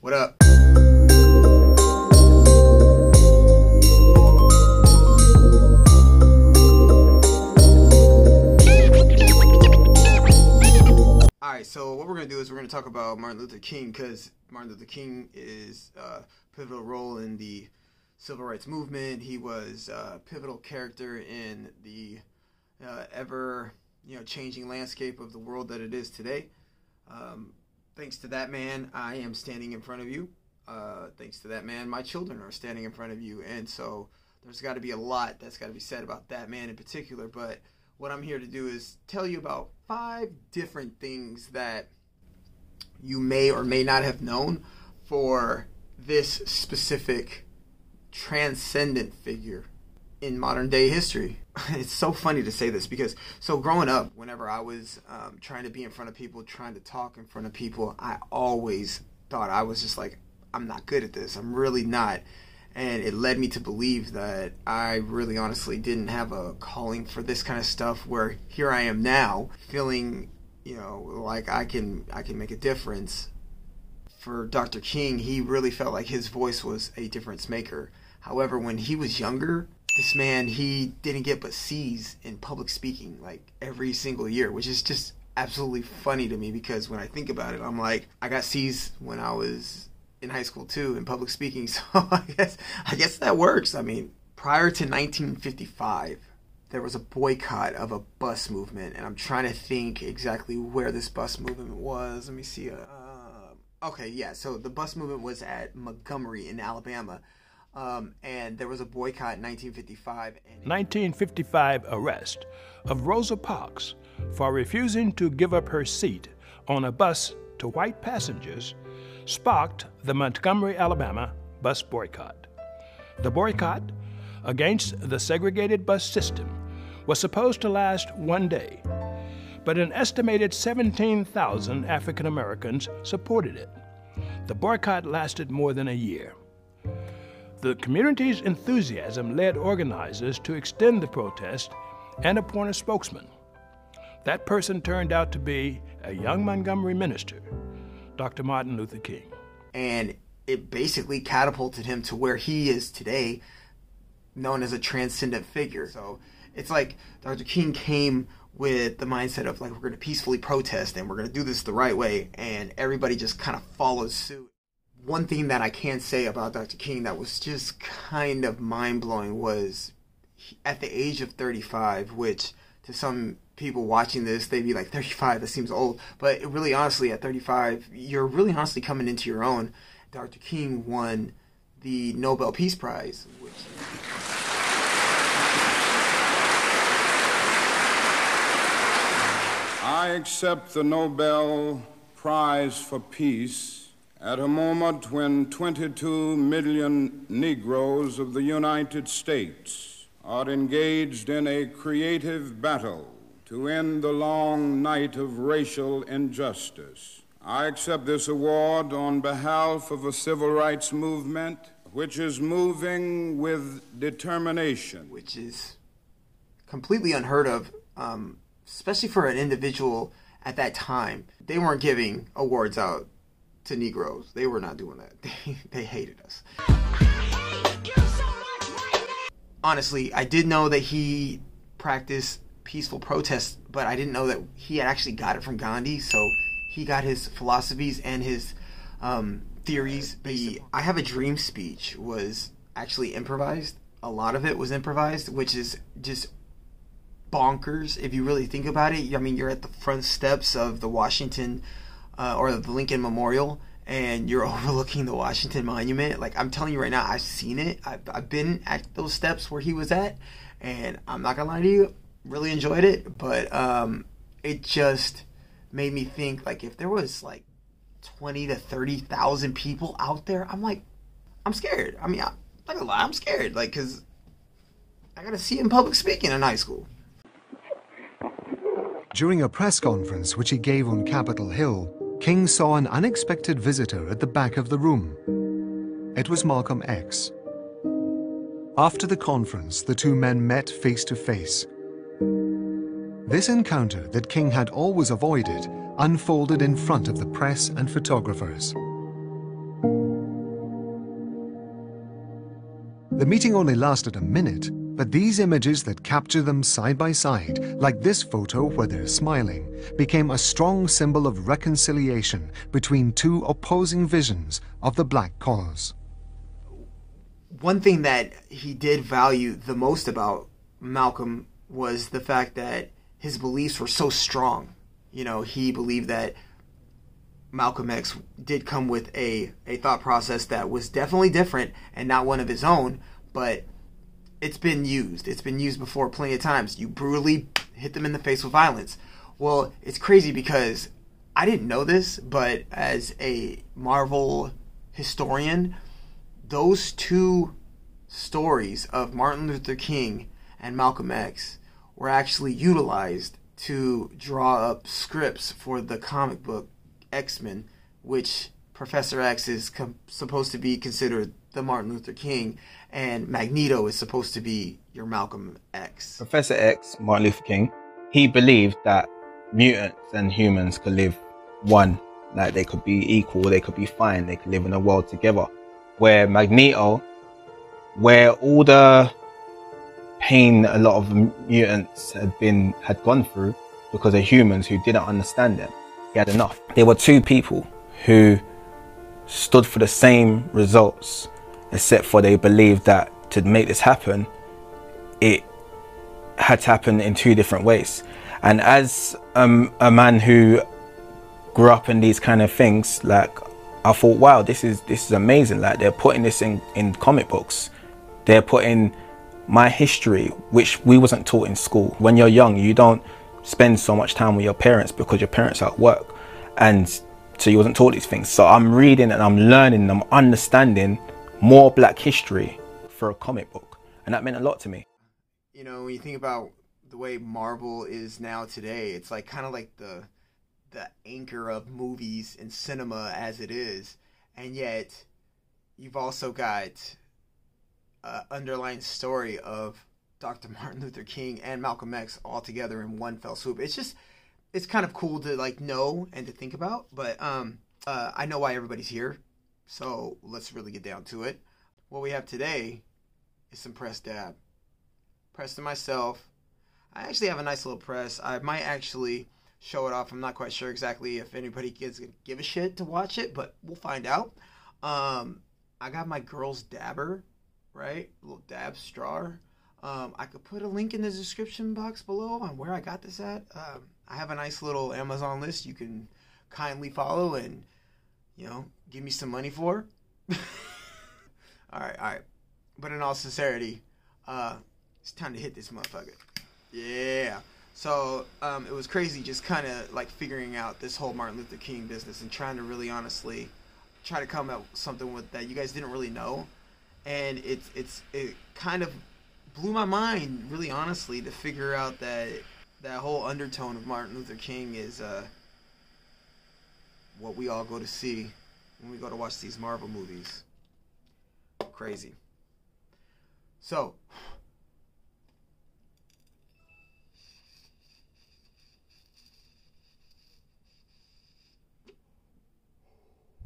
What up? All right, so what we're gonna do is we're gonna talk about Martin Luther King because Martin Luther King is a pivotal role in the civil rights movement. He was a pivotal character in the uh, ever you know changing landscape of the world that it is today. Um, thanks to that man, I am standing in front of you. Uh, thanks to that man, my children are standing in front of you, and so there's got to be a lot that's got to be said about that man in particular. But what I'm here to do is tell you about five different things that you may or may not have known for this specific transcendent figure in modern day history. It's so funny to say this because, so growing up, whenever I was um, trying to be in front of people, trying to talk in front of people, I always thought I was just like, I'm not good at this. I'm really not and it led me to believe that I really honestly didn't have a calling for this kind of stuff where here I am now feeling you know like I can I can make a difference for Dr. King he really felt like his voice was a difference maker however when he was younger this man he didn't get but C's in public speaking like every single year which is just absolutely funny to me because when I think about it I'm like I got C's when I was in high school too in public speaking. So I guess I guess that works. I mean, prior to 1955, there was a boycott of a bus movement, and I'm trying to think exactly where this bus movement was. Let me see. Uh, okay, yeah. So the bus movement was at Montgomery in Alabama. Um, and there was a boycott in 1955. 1955 arrest of Rosa Parks for refusing to give up her seat on a bus to white passengers sparked the Montgomery, Alabama bus boycott. The boycott against the segregated bus system was supposed to last one day, but an estimated 17,000 African Americans supported it. The boycott lasted more than a year. The community's enthusiasm led organizers to extend the protest and appoint a spokesman. That person turned out to be a young Montgomery minister Dr. Martin Luther King. And it basically catapulted him to where he is today, known as a transcendent figure. So it's like Dr. King came with the mindset of like we're going to peacefully protest and we're going to do this the right way and everybody just kind of follows suit. One thing that I can say about Dr. King that was just kind of mind-blowing was at the age of 35, which to some people watching this, they'd be like, 35, that seems old. But really, honestly, at 35, you're really honestly coming into your own. Dr. King won the Nobel Peace Prize, which. I accept the Nobel Prize for Peace at a moment when 22 million Negroes of the United States are engaged in a creative battle to end the long night of racial injustice. I accept this award on behalf of a civil rights movement which is moving with determination. Which is completely unheard of, um, especially for an individual at that time. They weren't giving awards out to Negroes. They were not doing that. They, they hated us honestly, I did know that he practiced peaceful protest, but I didn't know that he had actually got it from Gandhi. So he got his philosophies and his um, theories. The "I Have a Dream" speech was actually improvised. A lot of it was improvised, which is just bonkers if you really think about it. I mean, you're at the front steps of the Washington uh, or the Lincoln Memorial, and you're overlooking the Washington Monument. Like I'm telling you right now, I've seen it. I've, I've been at those steps where he was at, and I'm not gonna lie to you, really enjoyed it. But um, it just made me think like if there was like twenty to thirty thousand people out there, I'm like, I'm scared. I mean, I'm not gonna lie, I'm scared. Like, cause I gotta see him public speaking in high school. During a press conference which he gave on Capitol Hill, King saw an unexpected visitor at the back of the room. It was Malcolm X. After the conference, the two men met face to face. This encounter that King had always avoided unfolded in front of the press and photographers. The meeting only lasted a minute, but these images that capture them side by side, like this photo where they're smiling, became a strong symbol of reconciliation between two opposing visions of the black cause. One thing that he did value the most about Malcolm was the fact that his beliefs were so strong. You know, he believed that Malcolm X did come with a, a thought process that was definitely different and not one of his own, but it's been used. It's been used before plenty of times. You brutally hit them in the face with violence. Well, it's crazy because I didn't know this, but as a Marvel historian, those two stories of Martin Luther King and Malcolm X were actually utilized to draw up scripts for the comic book X Men, which Professor X is com- supposed to be considered the Martin Luther King, and Magneto is supposed to be your Malcolm X. Professor X, Martin Luther King, he believed that mutants and humans could live one, like they could be equal, they could be fine, they could live in a world together. Where Magneto, where all the pain a lot of mutants had been had gone through because of humans who didn't understand them, he had enough. There were two people who stood for the same results, except for they believed that to make this happen, it had to happen in two different ways. And as um, a man who grew up in these kind of things, like I thought, wow, this is this is amazing. Like they're putting this in, in comic books. They're putting my history, which we wasn't taught in school. When you're young, you don't spend so much time with your parents because your parents are at work. And so you wasn't taught these things. So I'm reading and I'm learning I'm understanding more black history for a comic book. And that meant a lot to me. You know, when you think about the way Marvel is now today, it's like kind of like the the anchor of movies and cinema as it is. And yet you've also got uh, underlying story of Dr. Martin Luther King and Malcolm X all together in one fell swoop. It's just it's kind of cool to like know and to think about, but um uh, I know why everybody's here. So let's really get down to it. What we have today is some press dab. Press to myself. I actually have a nice little press. I might actually show it off. I'm not quite sure exactly if anybody gives give a shit to watch it, but we'll find out. Um, I got my girl's dabber, right? A little dab straw. Um, I could put a link in the description box below on where I got this at. Um, I have a nice little Amazon list you can kindly follow and, you know, give me some money for. all right, all right. But in all sincerity, uh, it's time to hit this motherfucker. Yeah. So um, it was crazy just kind of like figuring out this whole Martin Luther King business and trying to really honestly try to come up with something with that you guys didn't really know. And it's it's it kind of blew my mind, really honestly, to figure out that that whole undertone of Martin Luther King is uh, what we all go to see when we go to watch these Marvel movies. Crazy. So,